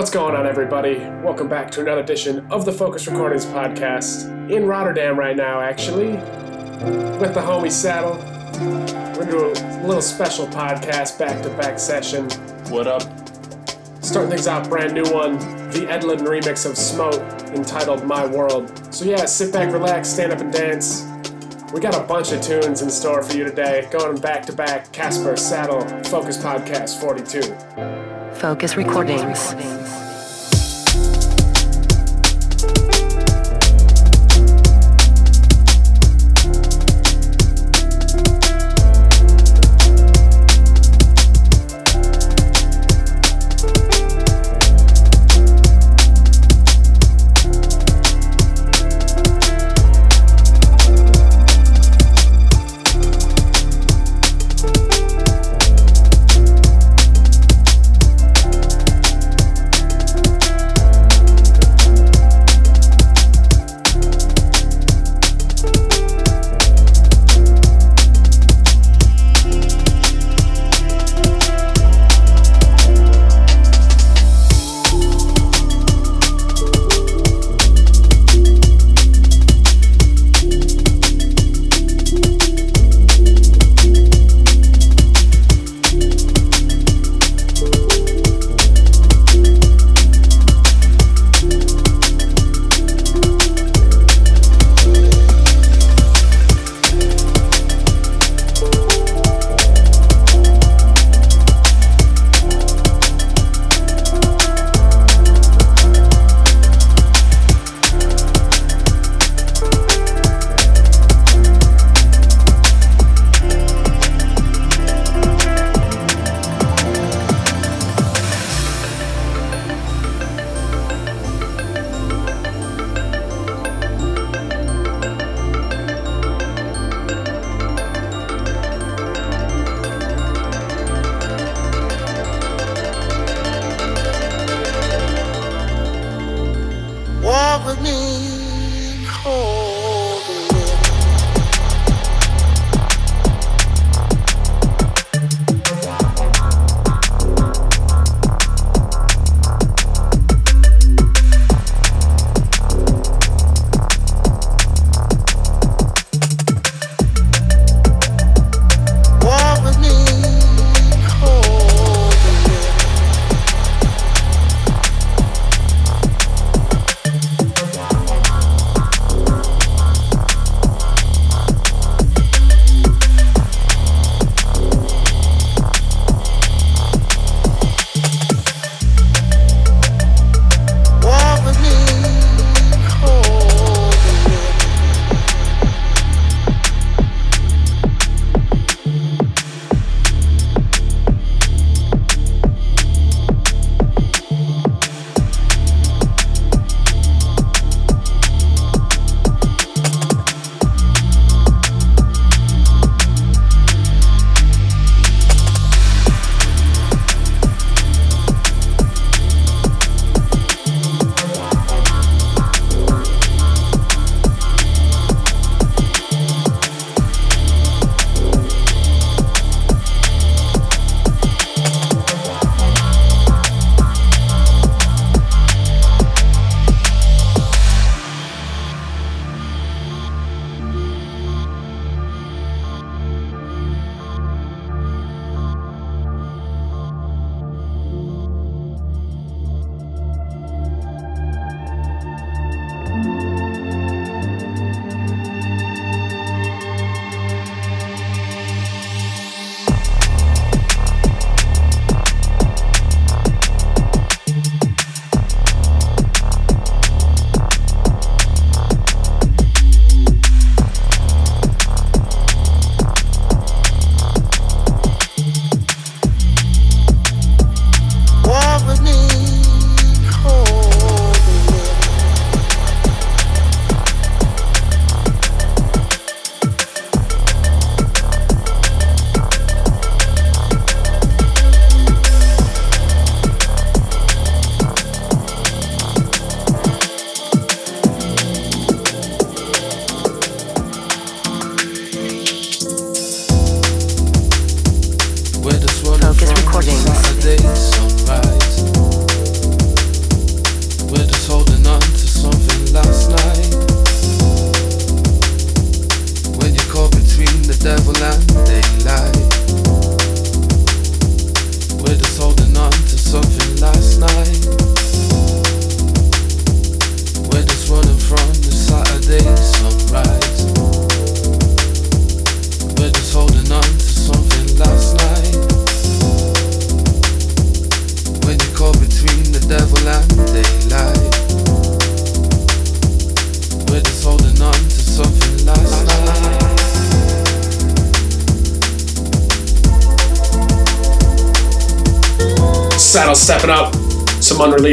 What's going on, everybody? Welcome back to another edition of the Focus Recordings podcast in Rotterdam right now, actually, with the homie Saddle. We're gonna do a little special podcast back to back session. What up? Starting things off, brand new one, the Edlin remix of Smoke entitled My World. So, yeah, sit back, relax, stand up, and dance. We got a bunch of tunes in store for you today, going back to back Casper Saddle Focus Podcast 42. Focus Recordings.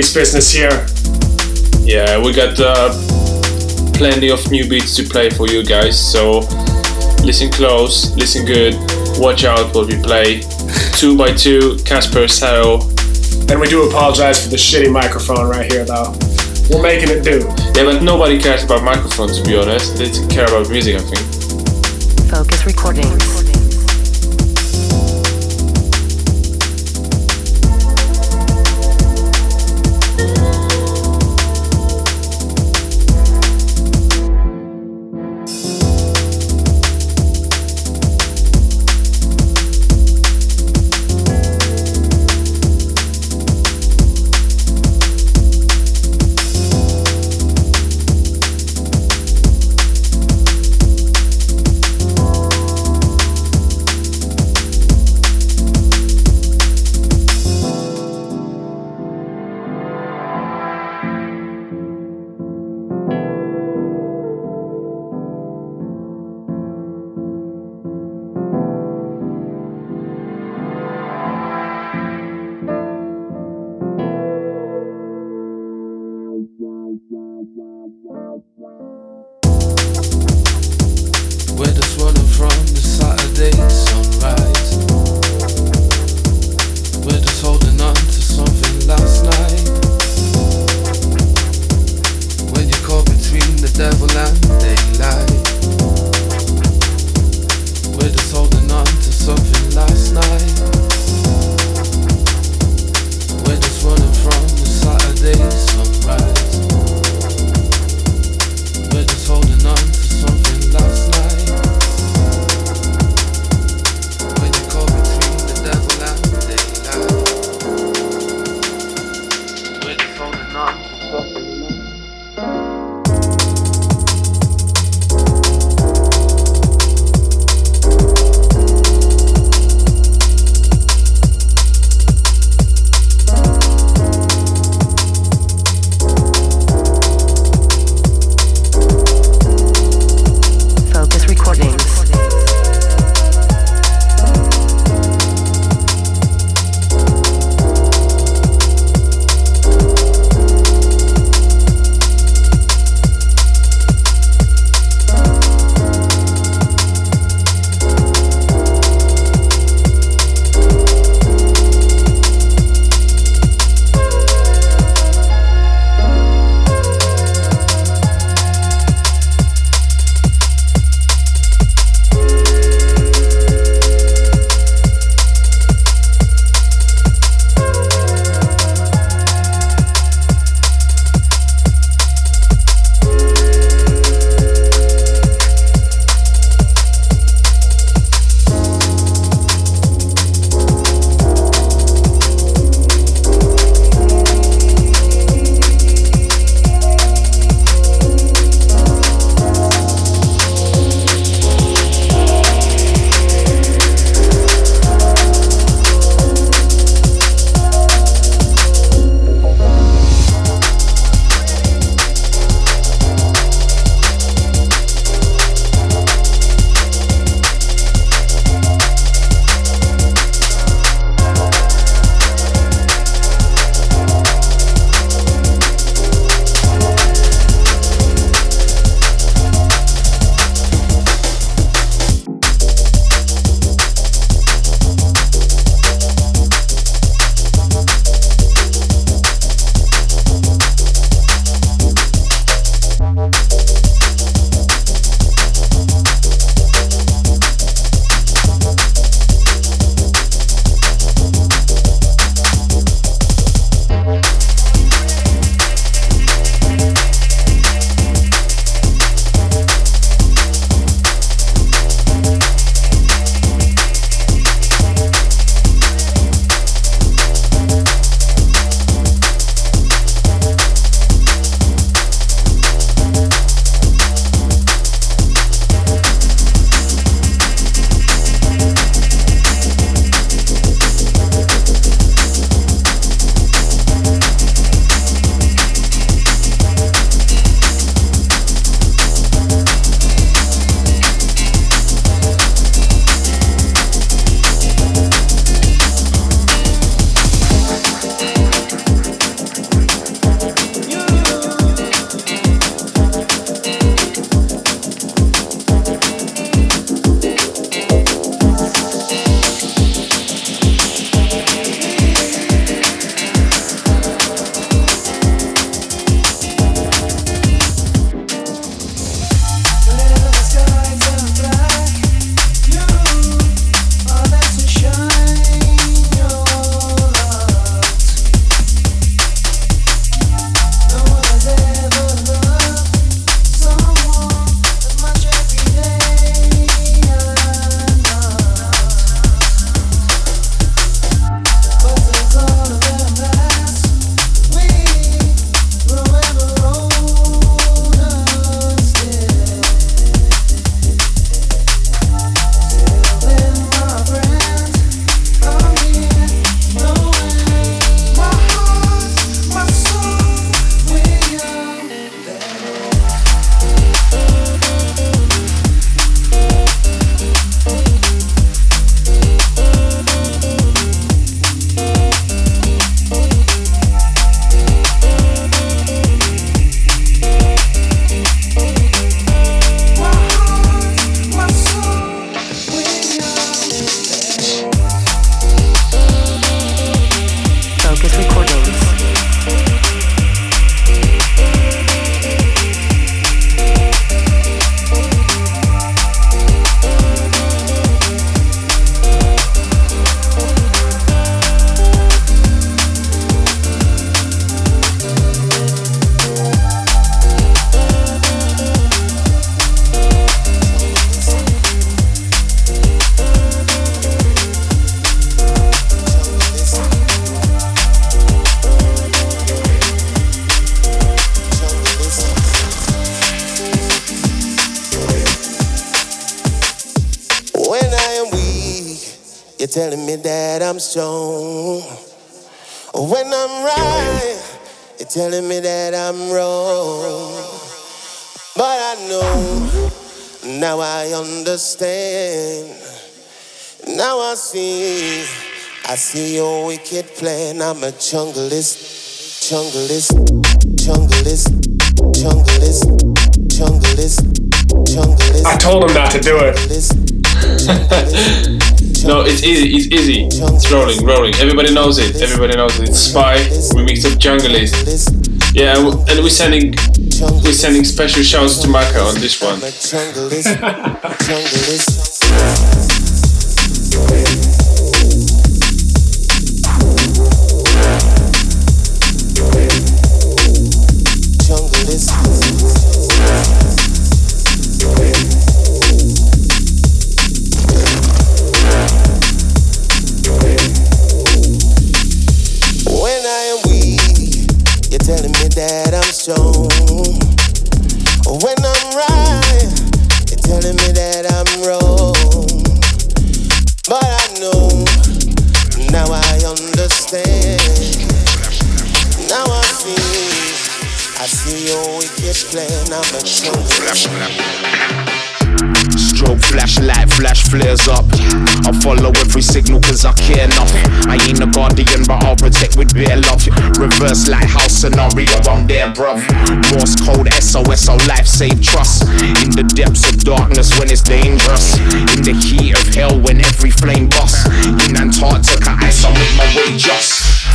Some business here. Yeah, we got uh, plenty of new beats to play for you guys, so listen close, listen good, watch out what we play. two by two, Casper Saddle. And we do apologize for the shitty microphone right here, though. We're making it do. Yeah, but nobody cares about microphones, to be honest. They care about music, I think. Focus Recordings. Wicked plan. I'm a junglist, junglist, junglist, junglist. I told him not to do it. No, it's easy. It's easy. It's rolling, rolling. Everybody knows it. Everybody knows it. It's Spy remix of Junglist. Yeah, and and we're sending we're sending special shouts to Maka on this one. When I'm right, you're telling me that I'm wrong. But I know, now I understand. Now I see, I see your wicked plan. I'm a jungle. Strobe flashlight, flash flares up. I follow every signal cause I care enough. I ain't a guardian, but I'll protect with bare love. Reverse lighthouse scenario, I'm there, bruv. Morse code, SOS, so life save trust. In the depths of darkness when it's dangerous. In the heat of hell when every flame busts. In Antarctica, ice, I'll make my way just.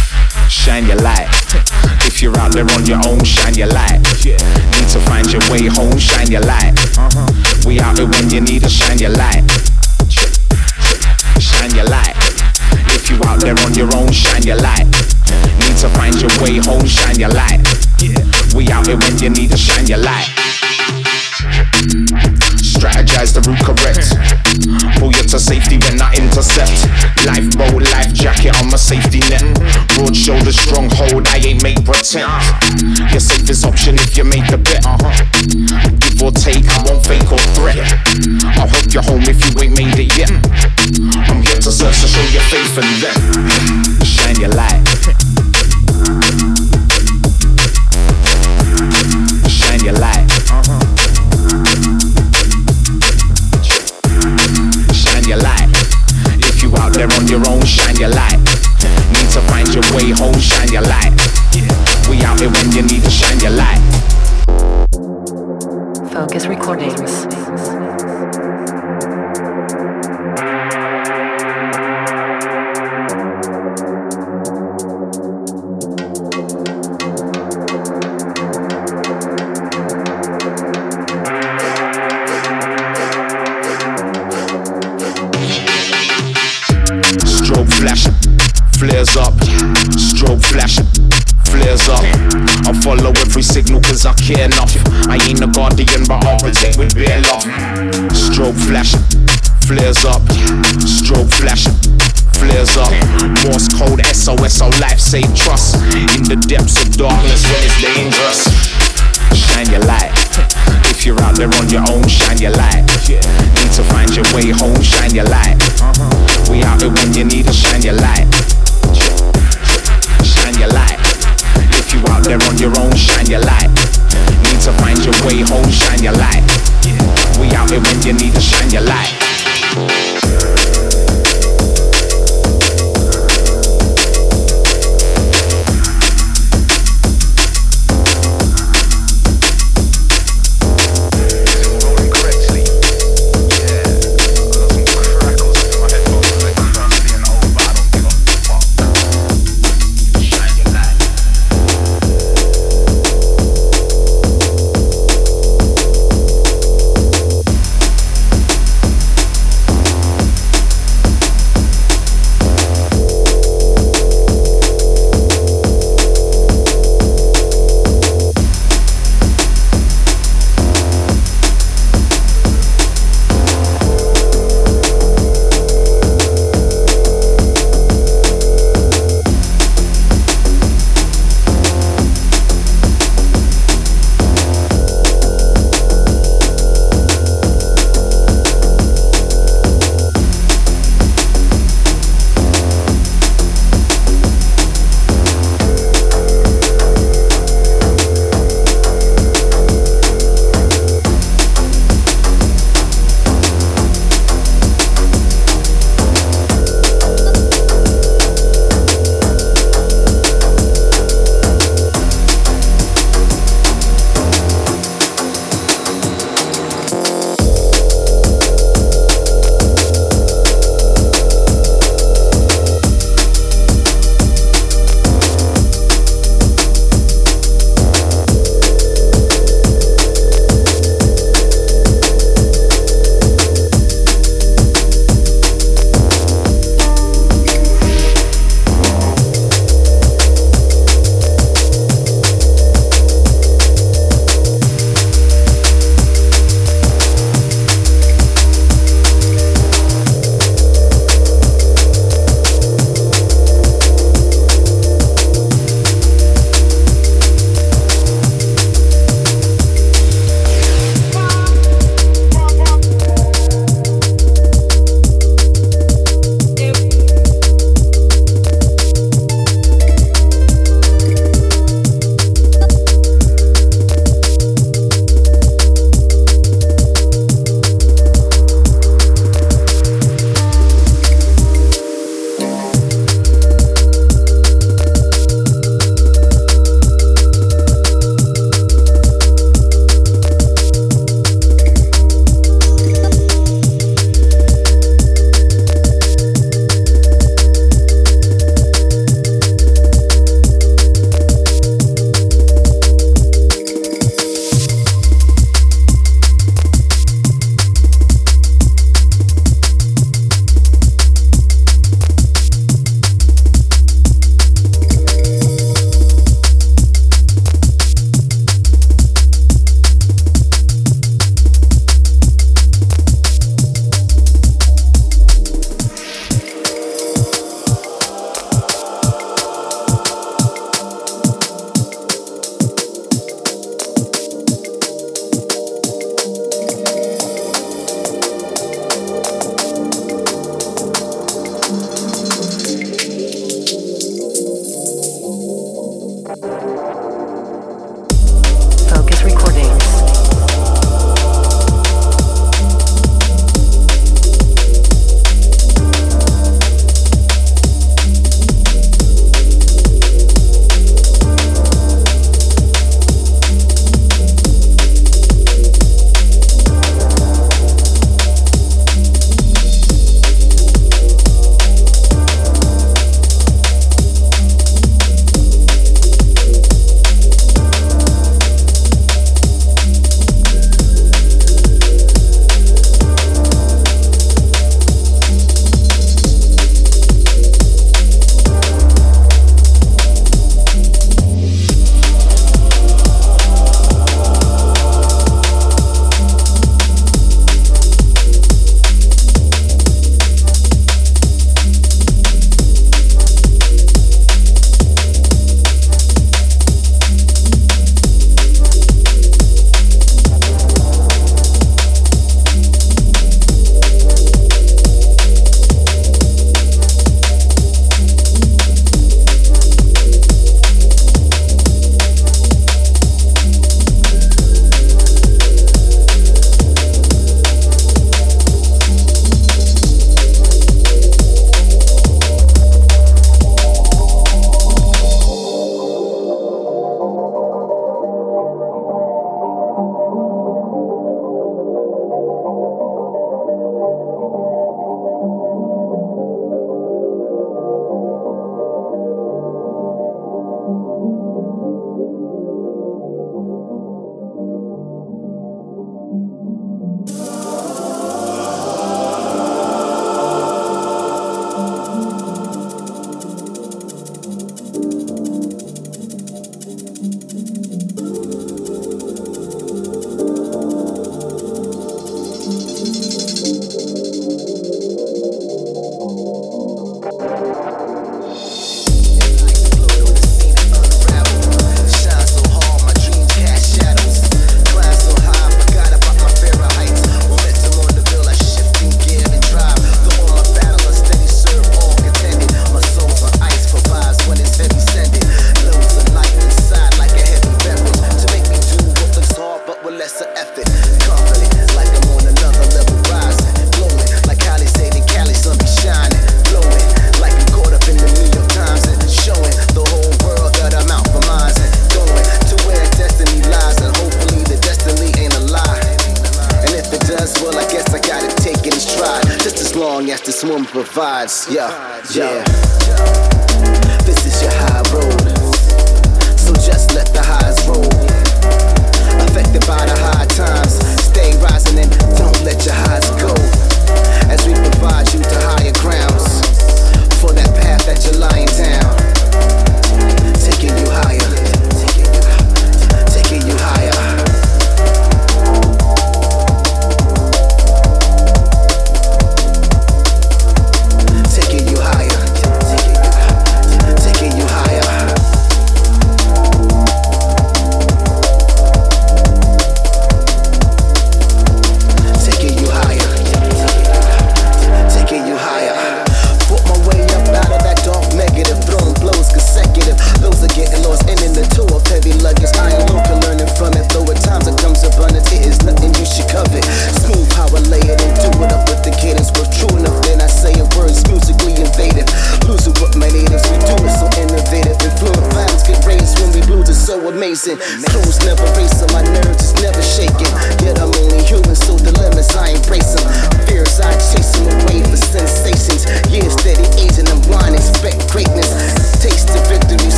Shine your light. If you're out there on your own, shine your light. Need to find your way home, shine your light. Uh-huh. We out here when you need us, shine your light. Shine your light. If you out there on your own, shine your light. Need to find your way home, shine your light. We out here when you need us, shine your light. Strategize the route correct. Pull you to safety when I intercept. Lifeboat, life jacket on my safety net. Broad shoulders, strong hold, I ain't make pretend. Your safest option if you make the bet. Uh-huh. Give or take, I won't fake or threat. I'll help you home if you ain't made it yet. I'm here to search to show your faith and then shine your light. Flares up. Strobe flashing, flares up. I follow every signal cause I care enough. I ain't a guardian, but I'll protect with bare love. Strobe flashing, flares up. Strobe flashing, flares up. Morse code, SOS, so life save trust. In the depths of darkness when it's dangerous. Shine your light. If you're out there on your own, shine your light. Need to find your way home, shine your light. We out here when you need us, shine your light. Shine your light. If you out there on your own, shine your light. Need to find your way home, shine your light. We out here when you need us, shine your light.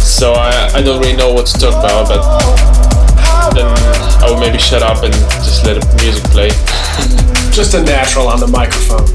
So I, I don't really know what to talk about, but then I would maybe shut up and just let the music play. Just a natural on the microphone.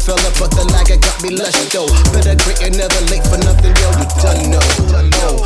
Fella, but the lagger got me lush though. Better great and never late for nothing, yo, you done know. Oh,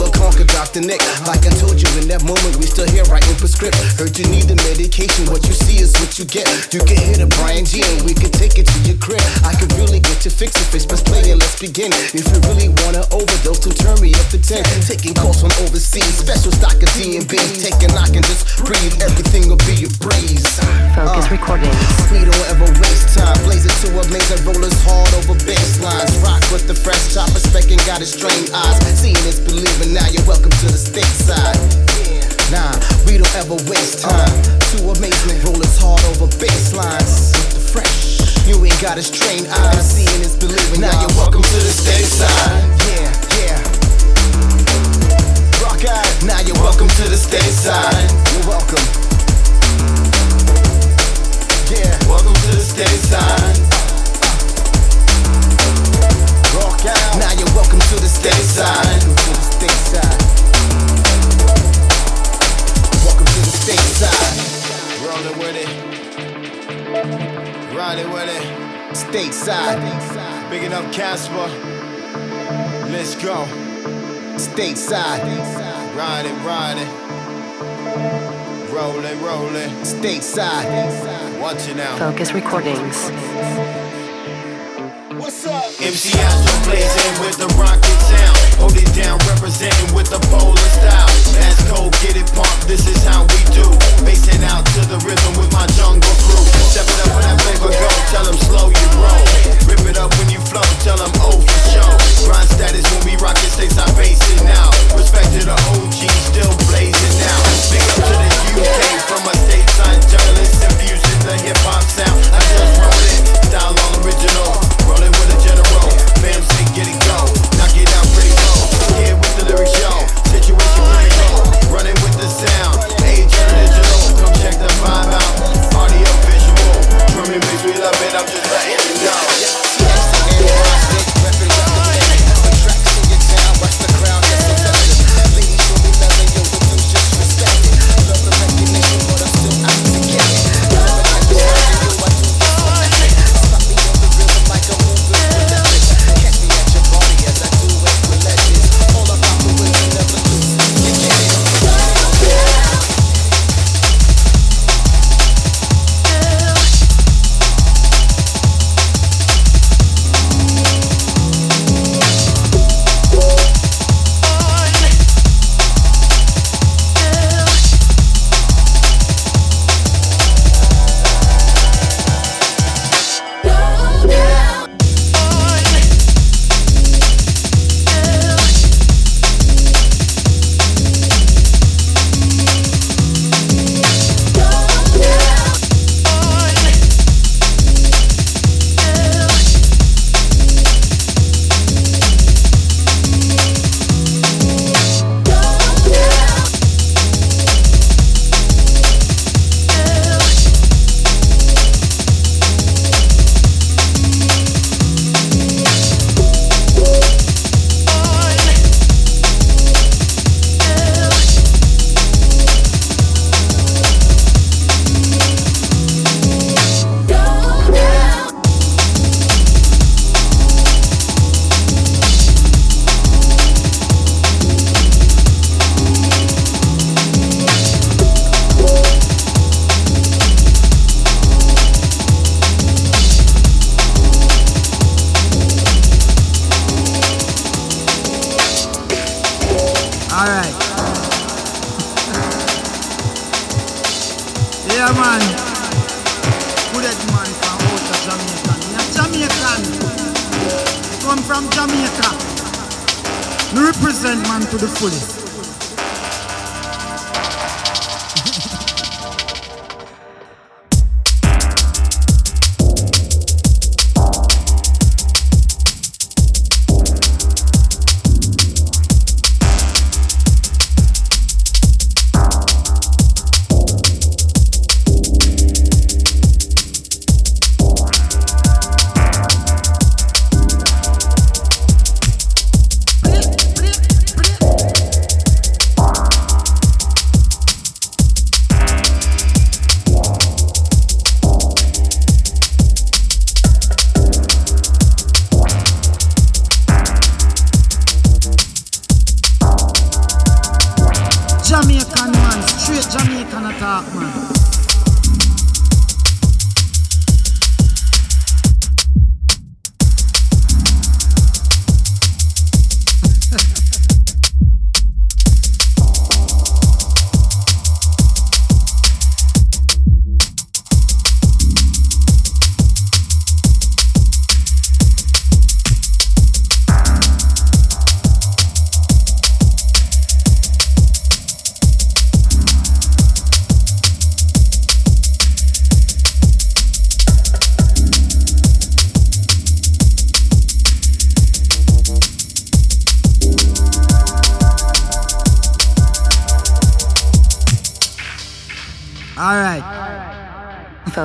or conquer Dr. Nick. Like you in that moment, we still here writing prescript. Heard you need the medication, what you see is what you get. You can hit a Brian G and we can take it to your crib. I can really get you fix it, face let's play and let's begin. If you really wanna overdose, to turn me up to 10. Taking calls from overseas, special stock of D&B. Taking knock and just breathe, everything will be a breeze. Focus uh, Recordings. We don't ever waste time. Blaze it to a maze rollers hard over baselines. Rock with the fresh top, respect and got his strained eyes. Seeing is believing now. You're welcome to the stateside. Nah, we don't ever waste time. To amazement, rollers hard over baselines. Fresh, you ain't got his trained eyes. Seeing is believing now. You're welcome to the stateside. Yeah, yeah. Rock out. Now you're welcome to the stateside. You're welcome. Yeah, welcome to the stateside. Rock out. Now you're welcome to the stateside. Welcome to the stateside. Riding with it. Stateside. Bigging up Casper. Let's go. Stateside. Riding, riding. Rolling, rolling. Stateside. Watch it now. Focus Recordings. What's up? MC Astro blazing with the rocket sound. Hold it down, representing with the polar style. That's cold, get it pumped, this is how we do. Basing out to the rhythm with my jungle crew. Step it up when that flavor go, tell them slow you roll. Rip it up when you flow, tell them oh for show. Grind status when we rock it, states I base it now. Respect to the OG, still blazing now. Big up to the UK from a stateside journalist, infusing the hip hop sound. I just roll it, style all original. Rolling with a general, fam say get it go. Show. Running with the sound, age. Come check the vibe out, audio visual. Makes me love it, I'm just letting you know.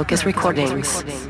Focus Recordings.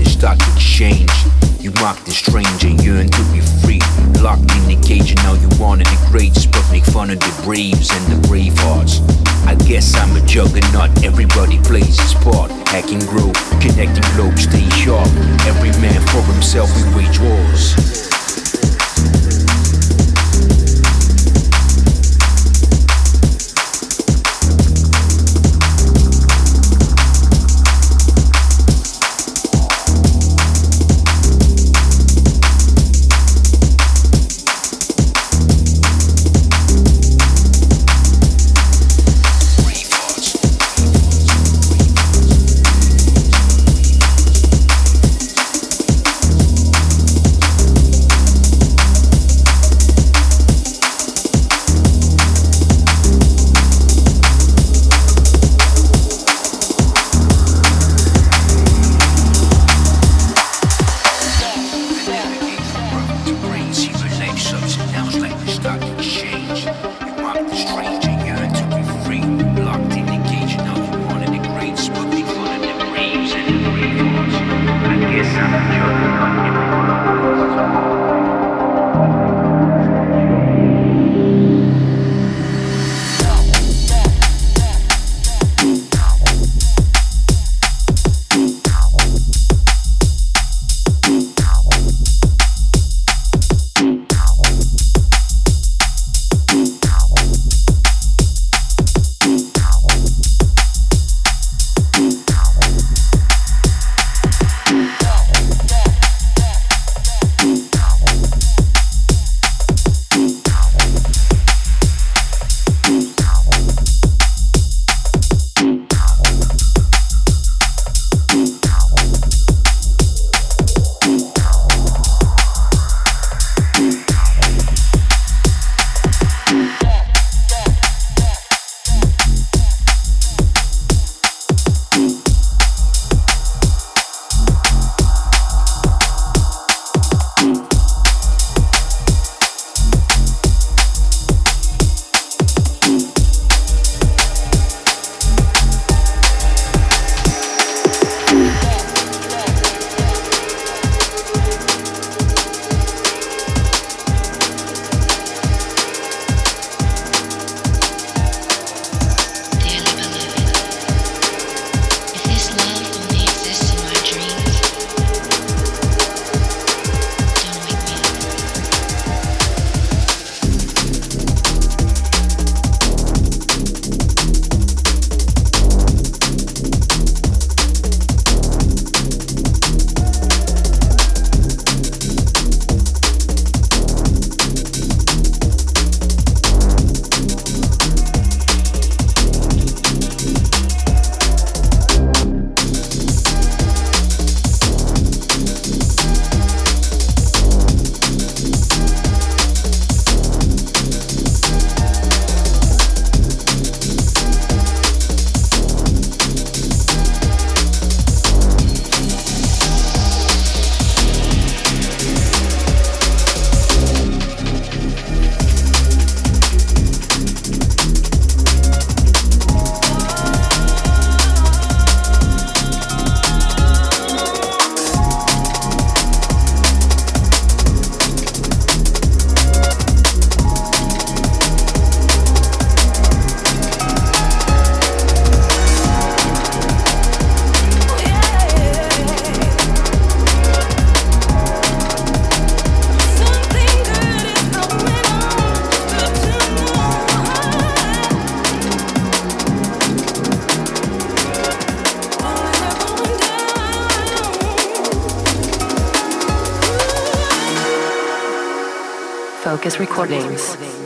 The stock exchange. You mocked the strange and yearned to be free. Locked in the cage and now you wanted the greats, but make fun of the braves and the bravehearts. I guess I'm a juggernaut, everybody plays his part. Hacking grow, connecting globes, stay sharp. Every man for himself, we wage wars. Focus Recordings.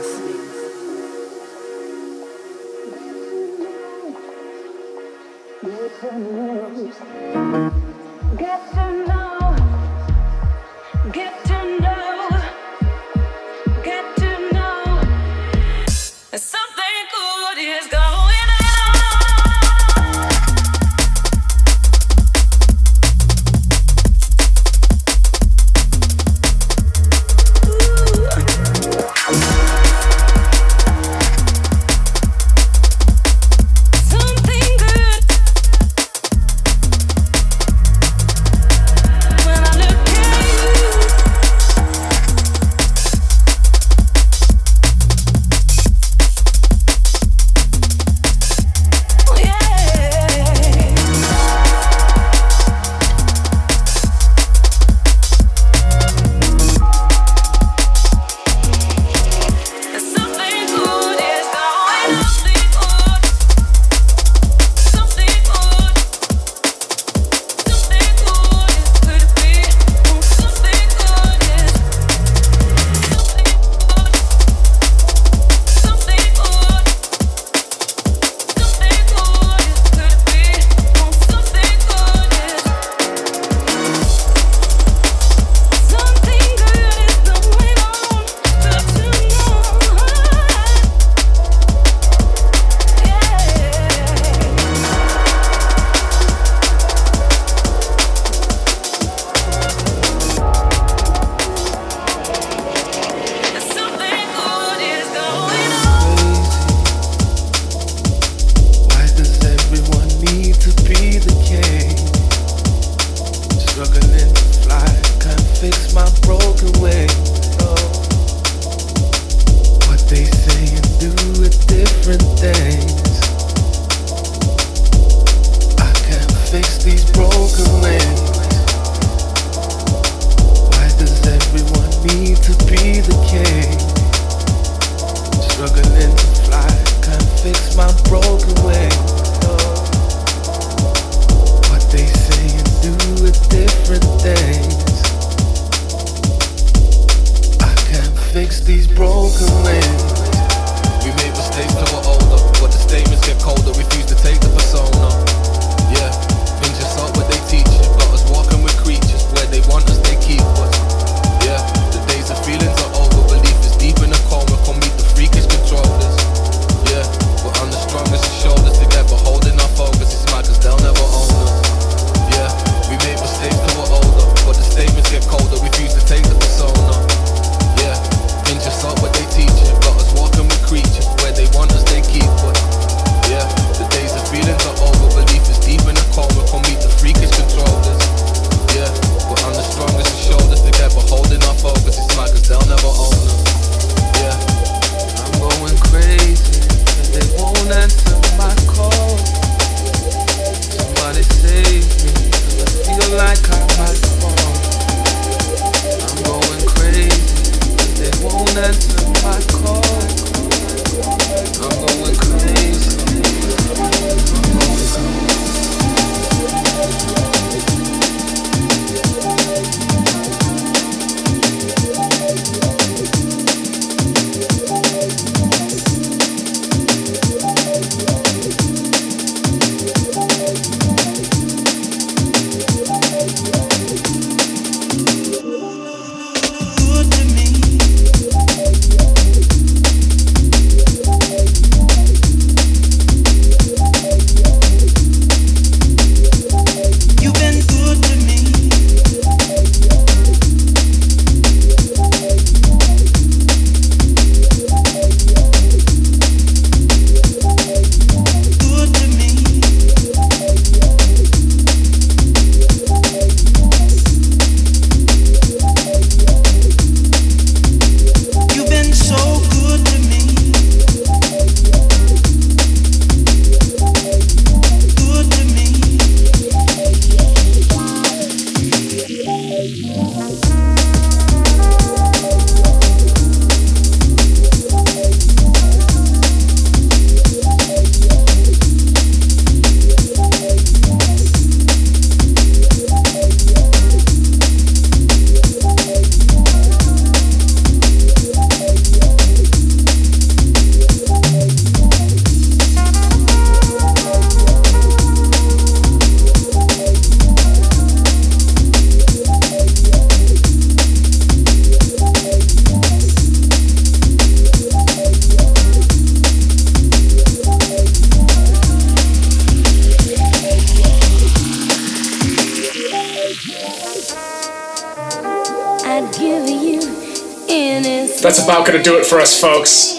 About gonna do it for us, folks.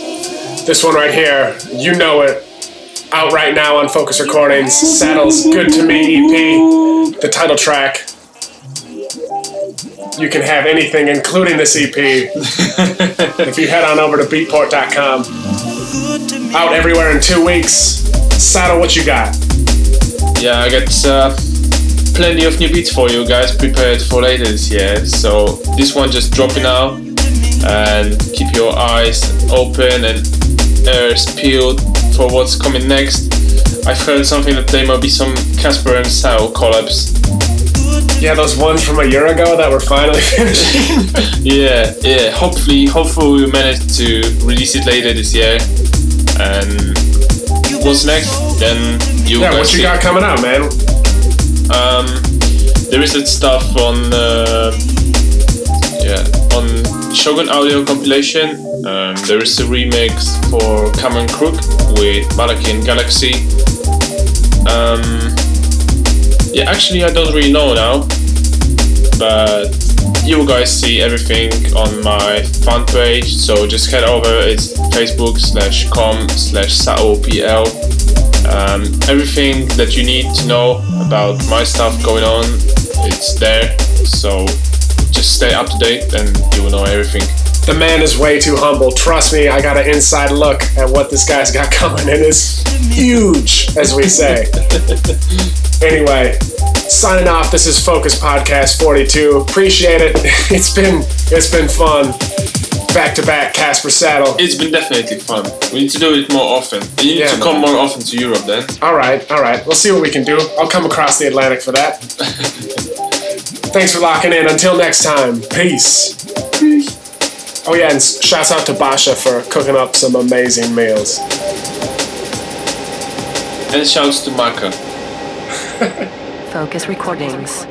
This one right here, you know it. Out right now on Focus Recordings. Saddles Good to Me EP, the title track. You can have anything, including this EP, if you head on over to beatport.com. Out everywhere in two weeks. Saddle, what you got? Yeah, I got uh, plenty of new beats for you guys prepared for later this year. So this one just dropping out, and keep your eyes open and ears peeled for what's coming next. I've heard something that there might be some Casper and Sao collabs. Yeah, those ones from a year ago that were finally finished. Yeah, yeah. Hopefully, hopefully we manage to release it later this year. And what's next? Then you yeah, what you got coming out, man? Um, there is that stuff on uh, on Shogun Audio compilation. Um, there is a remix for Common Crook with Malaki Galaxy. Um, yeah, actually, I don't really know now, but you guys see everything on my fan page. So just head over. It's Facebook slash com slash saopl. Um, everything that you need to know about my stuff going on, it's there. So just stay up to date and you will know everything. The man is way too humble. Trust me, I got an inside look at what this guy's got coming, and it's huge, as we say. anyway, signing off. This is Focus Podcast 42. Appreciate it. It's been it's been fun. Back to back, Casper Saddle. It's been definitely fun. We need to do it more often. You need Yeah, to come man. more often to Europe then. All right, all right. We'll see what we can do. I'll come across the Atlantic for that. Thanks for locking in. Until next time, peace. Oh yeah, and shouts out to Basha for cooking up some amazing meals. And shouts to Maka. Focus Recordings.